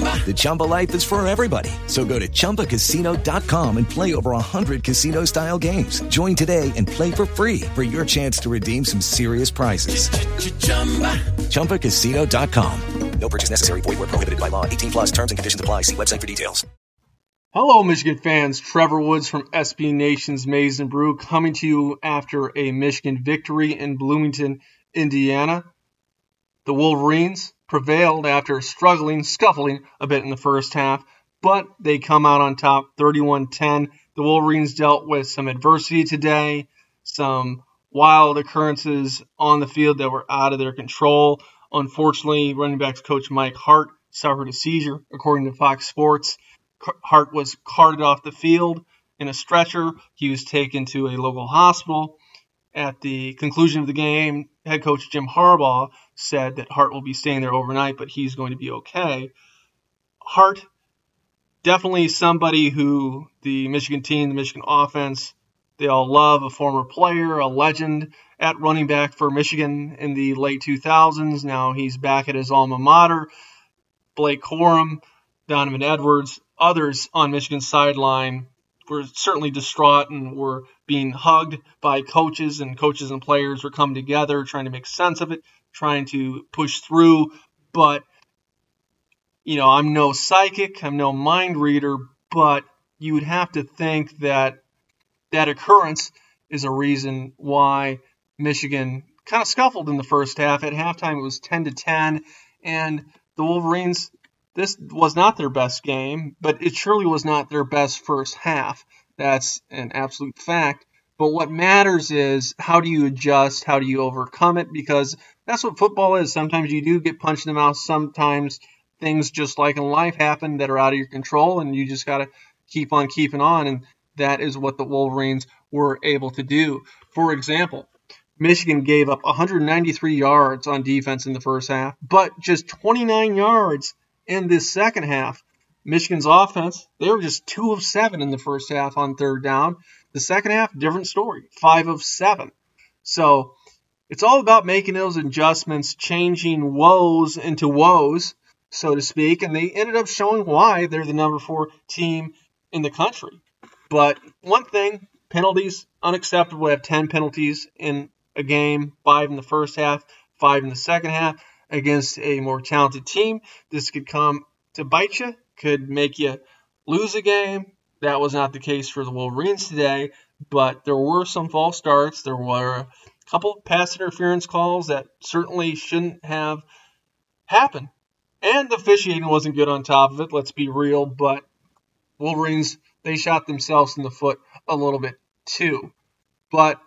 The Chumba life is for everybody. So go to ChumbaCasino.com and play over 100 casino style games. Join today and play for free for your chance to redeem some serious prizes. ChumbaCasino.com. No purchase necessary. Void were prohibited by law. 18 plus terms and conditions apply. See website for details. Hello, Michigan fans. Trevor Woods from SB Nation's Maize and Brew coming to you after a Michigan victory in Bloomington, Indiana. The Wolverines prevailed after struggling, scuffling a bit in the first half, but they come out on top 31 10. The Wolverines dealt with some adversity today, some wild occurrences on the field that were out of their control. Unfortunately, running backs coach Mike Hart suffered a seizure, according to Fox Sports. Hart was carted off the field in a stretcher. He was taken to a local hospital. At the conclusion of the game, head coach Jim Harbaugh said that Hart will be staying there overnight, but he's going to be okay. Hart, definitely somebody who the Michigan team, the Michigan offense, they all love. A former player, a legend at running back for Michigan in the late 2000s. Now he's back at his alma mater. Blake Corum, Donovan Edwards, others on Michigan's sideline were certainly distraught and were being hugged by coaches, and coaches and players were coming together trying to make sense of it, trying to push through. But, you know, I'm no psychic, I'm no mind reader, but you would have to think that that occurrence is a reason why Michigan kind of scuffled in the first half. At halftime, it was 10 to 10, and the Wolverines this was not their best game, but it surely was not their best first half. That's an absolute fact. But what matters is how do you adjust? How do you overcome it? Because that's what football is. Sometimes you do get punched in the mouth. Sometimes things just like in life happen that are out of your control, and you just got to keep on keeping on. And that is what the Wolverines were able to do. For example, Michigan gave up 193 yards on defense in the first half, but just 29 yards in this second half. Michigan's offense, they were just two of seven in the first half on third down. The second half, different story, five of seven. So it's all about making those adjustments, changing woes into woes, so to speak. And they ended up showing why they're the number four team in the country. But one thing, penalties, unacceptable to have 10 penalties in a game, five in the first half, five in the second half against a more talented team. This could come to bite you, could make you lose a game. That was not the case for the Wolverines today, but there were some false starts. There were a couple pass interference calls that certainly shouldn't have happened. And the officiating wasn't good on top of it, let's be real, but Wolverines, they shot themselves in the foot a little bit too. But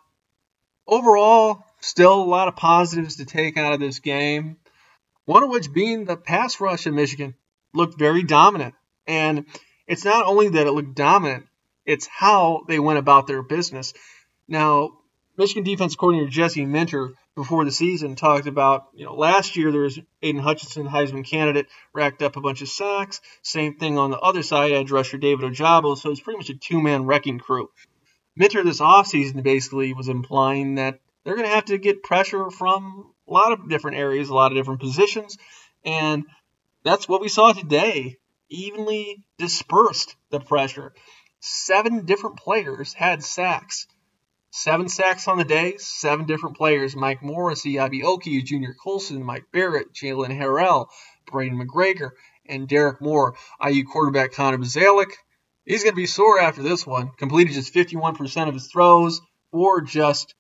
overall, still a lot of positives to take out of this game one of which being the pass rush in Michigan. looked very dominant. And it's not only that it looked dominant, it's how they went about their business. Now, Michigan defense coordinator Jesse Minter before the season talked about, you know, last year there was Aidan Hutchinson, Heisman candidate, racked up a bunch of sacks. Same thing on the other side, edge rusher David Ojabo. So it's pretty much a two man wrecking crew. Minter this offseason basically was implying that they're going to have to get pressure from a lot of different areas, a lot of different positions. And that's what we saw today. Evenly dispersed the pressure. Seven different players had sacks. Seven sacks on the day, seven different players. Mike Morris, Eyabi Okie, Junior Colson, Mike Barrett, Jaylen Harrell, Braiden McGregor, and Derrick Moore. IU quarterback Connor Bazelak. He's going to be sore after this one. Completed just 51% of his throws for just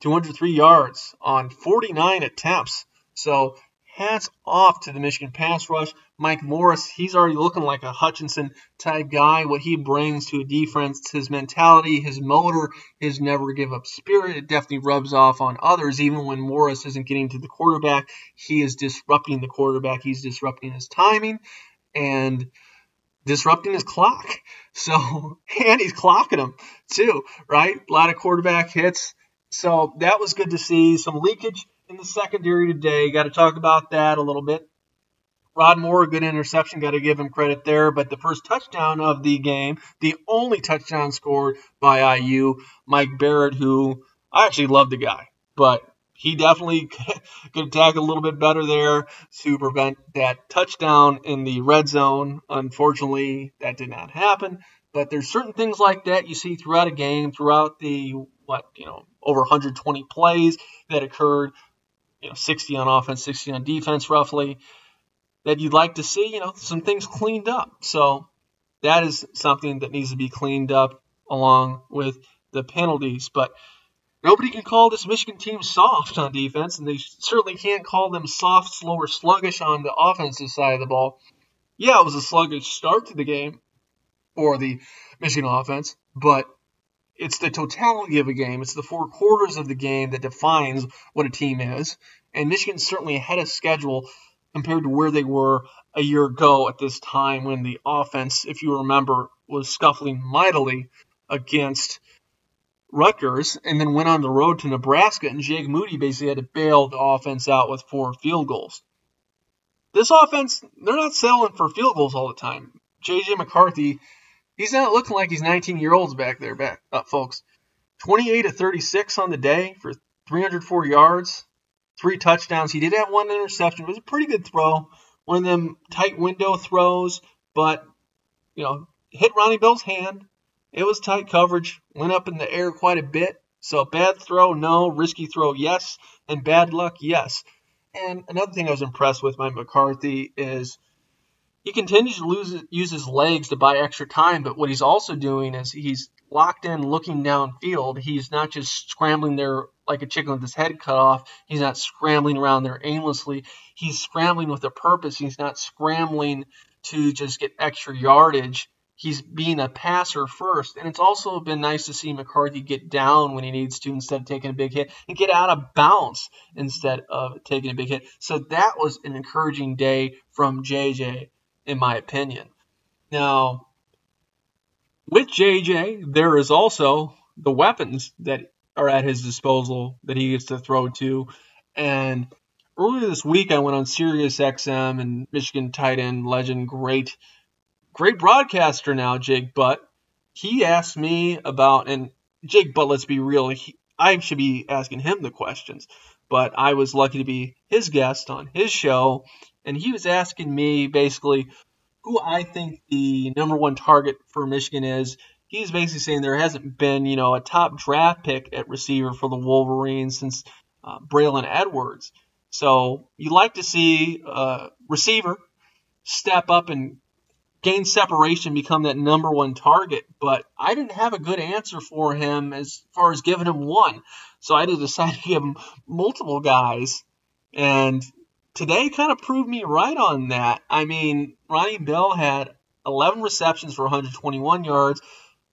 203 yards on 49 attempts. So hats off to the Michigan pass rush. Mike Morris, he's already looking like a Hutchinson type guy. What he brings to a defense, his mentality, his motor, his never give up spirit, it definitely rubs off on others. Even when Morris isn't getting to the quarterback, he is disrupting the quarterback. He's disrupting his timing and disrupting his clock. So, and he's clocking him too, right? A lot of quarterback hits. So that was good to see. Some leakage in the secondary today. Got to talk about that a little bit. Rod Moore, a good interception. Got to give him credit there. But the first touchdown of the game, the only touchdown scored by IU, Mike Barrett, who I actually love the guy, but he definitely could attack a little bit better there to prevent that touchdown in the red zone. Unfortunately, that did not happen. But there's certain things like that you see throughout a game, throughout the what you know over 120 plays that occurred you know 60 on offense, 60 on defense, roughly. That you'd like to see, you know, some things cleaned up. So that is something that needs to be cleaned up along with the penalties. But nobody can call this Michigan team soft on defense, and they certainly can't call them soft, slow, or sluggish on the offensive side of the ball. Yeah, it was a sluggish start to the game for the Michigan offense, but it's the totality of a game. It's the four quarters of the game that defines what a team is. And Michigan's certainly ahead of schedule compared to where they were a year ago at this time when the offense, if you remember, was scuffling mightily against Rutgers and then went on the road to Nebraska. And Jake Moody basically had to bail the offense out with four field goals. This offense, they're not selling for field goals all the time. JJ McCarthy He's not looking like he's 19 year olds back there, back up, folks. 28 to 36 on the day for 304 yards, three touchdowns. He did have one interception. It was a pretty good throw. One of them tight window throws, but you know, hit Ronnie Bell's hand. It was tight coverage. Went up in the air quite a bit. So bad throw, no. Risky throw, yes. And bad luck, yes. And another thing I was impressed with by McCarthy is he continues to lose, use his legs to buy extra time, but what he's also doing is he's locked in looking downfield. He's not just scrambling there like a chicken with his head cut off. He's not scrambling around there aimlessly. He's scrambling with a purpose. He's not scrambling to just get extra yardage. He's being a passer first. And it's also been nice to see McCarthy get down when he needs to instead of taking a big hit and get out of bounds instead of taking a big hit. So that was an encouraging day from JJ in my opinion. Now, with JJ, there is also the weapons that are at his disposal that he gets to throw to. And earlier this week, I went on Sirius XM and Michigan tight end legend, great, great broadcaster now, Jake Butt. He asked me about, and Jake Butt, let's be real, he, I should be asking him the questions, but I was lucky to be his guest on his show, and he was asking me basically who I think the number one target for Michigan is. He's basically saying there hasn't been, you know, a top draft pick at receiver for the Wolverines since uh, Braylon Edwards. So you like to see a receiver step up and gain separation, become that number one target. But I didn't have a good answer for him as far as giving him one. So I had to decide to give him multiple guys. And today kind of proved me right on that. I mean, Ronnie Bell had 11 receptions for 121 yards.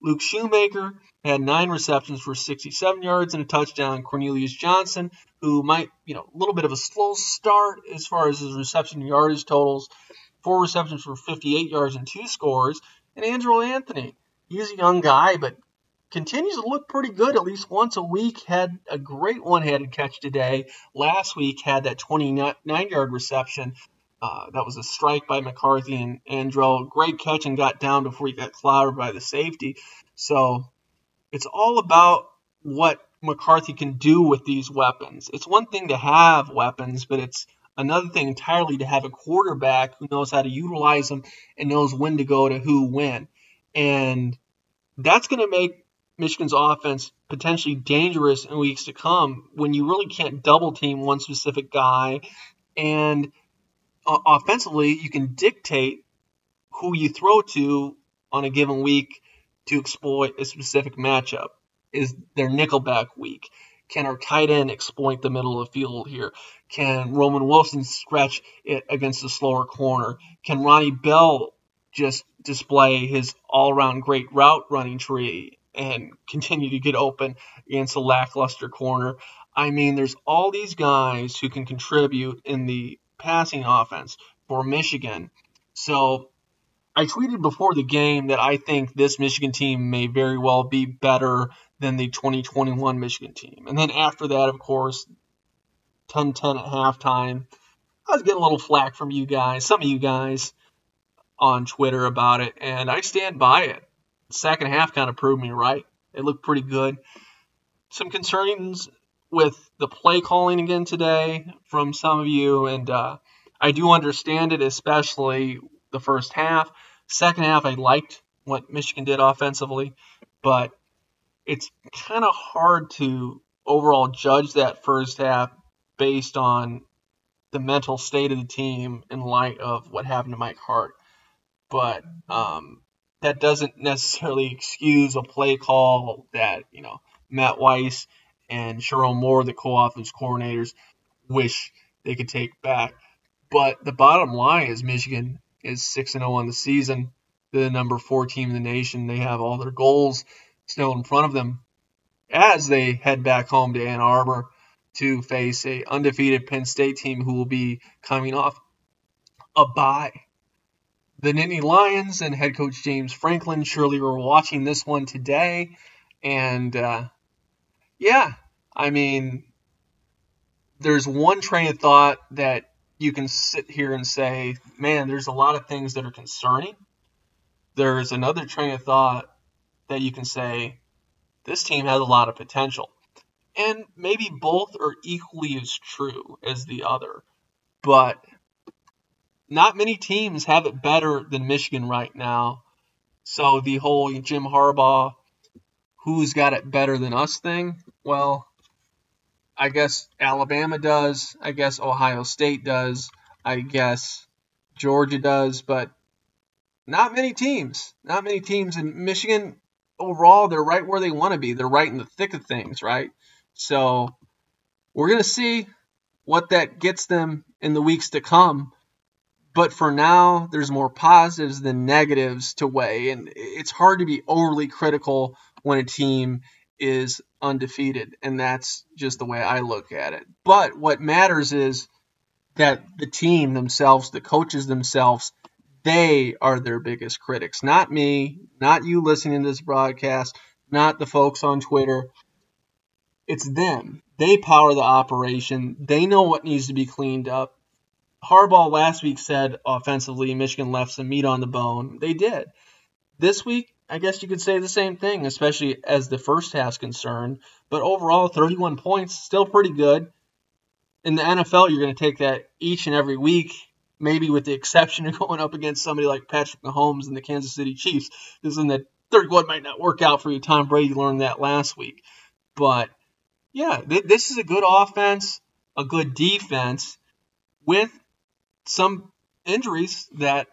Luke Schoonmaker had nine receptions for 67 yards and a touchdown. Cornelius Johnson, who might, you know, a little bit of a slow start as far as his reception yardage totals, four receptions for 58 yards and two scores. And Andrel Anthony, he's a young guy, but continues to look pretty good at least once a week. Had a great one handed catch today. Last week had that 29 yard reception. Uh, that was a strike by McCarthy and Andrel. Great catch and got down before he got clobbered by the safety. So it's all about what McCarthy can do with these weapons. It's one thing to have weapons, but it's another thing entirely to have a quarterback who knows how to utilize them and knows when to go to who when. And that's going to make Michigan's offense potentially dangerous in weeks to come when you really can't double team one specific guy. And uh, offensively, you can dictate who you throw to on a given weak to exploit a specific matchup. Is their nickelback week? Can our tight end exploit the middle of the field here? Can Roman Wilson scratch it against the slower corner? Can Ronnie Bell just display his all around great route running tree and continue to get open against a lackluster corner? I mean, there's all these guys who can contribute in the passing offense for Michigan. So I tweeted before the game that I think this Michigan team may very well be better than the 2021 Michigan team. And then after that, of course, 10 10 at halftime, I was getting a little flack from you guys, some of you guys on Twitter about it, and I stand by it. The second half kind of proved me right. It looked pretty good. Some concerns with the play calling again today from some of you, and uh, I do understand it, especially the first half. Second half, I liked what Michigan did offensively, but it's kind of hard to overall judge that first half based on the mental state of the team in light of what happened to Mike Hart. But um, that doesn't necessarily excuse a play call that, you know, Matt Weiss and Sherrone Moore, the co-offense coordinators, wish they could take back. But the bottom line is Michigan is 6 0 on the season. the number four team in the nation. They have all their goals still in front of them as they head back home to Ann Arbor to face a undefeated Penn State team who will be coming off a bye. The Nittany Lions and head coach James Franklin surely were watching this one today, and uh, yeah, I mean, there's one train of thought that you can sit here and say, man, there's a lot of things that are concerning. There's another train of thought that you can say, this team has a lot of potential. And maybe both are equally as true as the other. But not many teams have it better than Michigan right now. So the whole Jim Harbaugh, who's got it better than us thing, well, I guess Alabama does. I guess Ohio State does. I guess Georgia does. But not many teams. Not many teams. in Michigan, overall, they're right where they want to be. They're right in the thick of things, right? So we're going to see what that gets them in the weeks to come. But for now, there's more positives than negatives to weigh. And it's hard to be overly critical when a team is undefeated. And that's just the way I look at it. But what matters is that the team themselves, the coaches themselves, they are their biggest critics. Not me, not you listening to this broadcast, not the folks on Twitter. It's them. They power the operation. They know what needs to be cleaned up. Harbaugh last week said offensively Michigan left some meat on the bone. They did. This week, I guess you could say the same thing, especially as the first half's concerned. But overall, 31 points, still pretty good. In the NFL, you're going to take that each and every week, maybe with the exception of going up against somebody like Patrick Mahomes and the Kansas City Chiefs. Because in the 31 might not work out for you. Tom Brady learned that last week. But yeah, th- this is a good offense, a good defense with some injuries that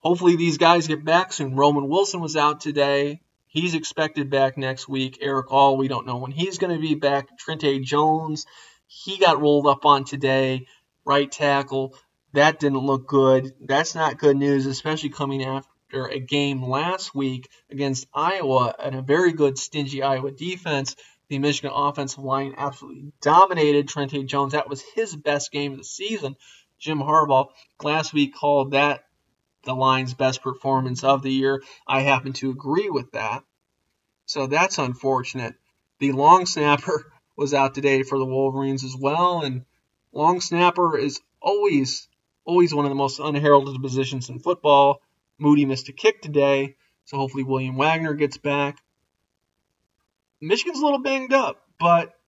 hopefully these guys get back soon. Roman Wilson was out today. He's expected back next week. Erick All, we don't know when he's going to be back. Trente Jones, he got rolled up on today. Right tackle. That didn't look good. That's not good news, especially coming after a game last week against Iowa and a very good, stingy Iowa defense. The Michigan offensive line absolutely dominated Trente Jones. That was his best game of the season. Jim Harbaugh last week called that the Lions' best performance of the year. I happen to agree with that. So that's unfortunate. The long snapper was out today for the Wolverines as well, and long snapper is always always one of the most unheralded positions in football. Moody missed a kick today, so hopefully William Wagner gets back. Michigan's a little banged up, but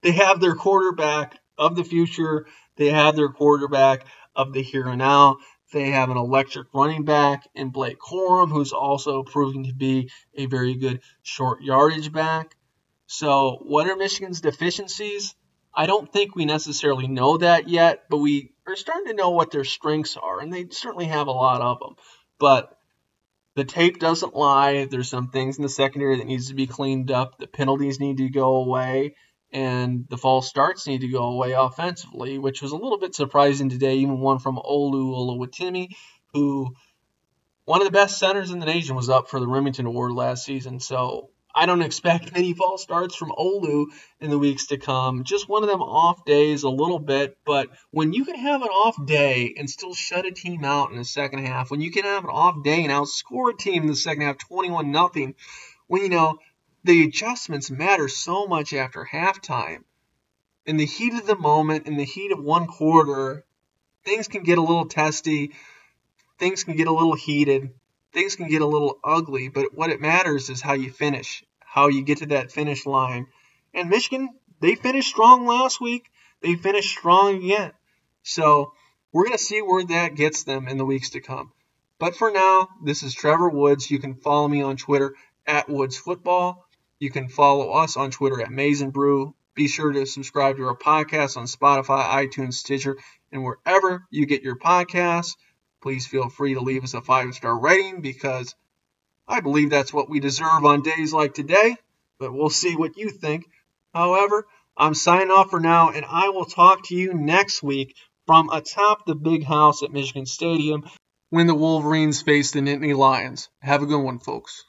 they have their quarterback of the future. They have their quarterback of the here and now. They have an electric running back in Blake Corum, who's also proving to be a very good short yardage back. So, what are Michigan's deficiencies? I don't think we necessarily know that yet, but we are starting to know what their strengths are, and they certainly have a lot of them. But the tape doesn't lie. There's some things in the secondary that needs to be cleaned up. The penalties need to go away, and the false starts need to go away offensively, which was a little bit surprising today. Even one from Olu Oluwatimi, who one of the best centers in the nation was up for the Rimington Award last season. So I don't expect many false starts from Olu in the weeks to come. Just one of them off days a little bit, but when you can have an off day and still shut a team out in the second half, when you can have an off day and outscore a team in the second half 21 nothing, when you know the adjustments matter so much after halftime. In the heat of the moment, in the heat of one quarter, things can get a little testy, things can get a little heated things can get a little ugly, but what it matters is how you finish, how you get to that finish line. And Michigan, they finished strong last week. They finished strong again. So we're going to see where that gets them in the weeks to come. But for now, this is Trevor Woods. You can follow me on Twitter at Woods Football. You can follow us on Twitter at Maize Brew. Be sure to subscribe to our podcast on Spotify, iTunes, Stitcher, and wherever you get your podcasts please feel free to leave us a five star rating because I believe that's what we deserve on days like today, but we'll see what you think. However, I'm signing off for now, and I will talk to you next week from atop the big house at Michigan Stadium when the Wolverines face the Nittany Lions. Have a good one, folks.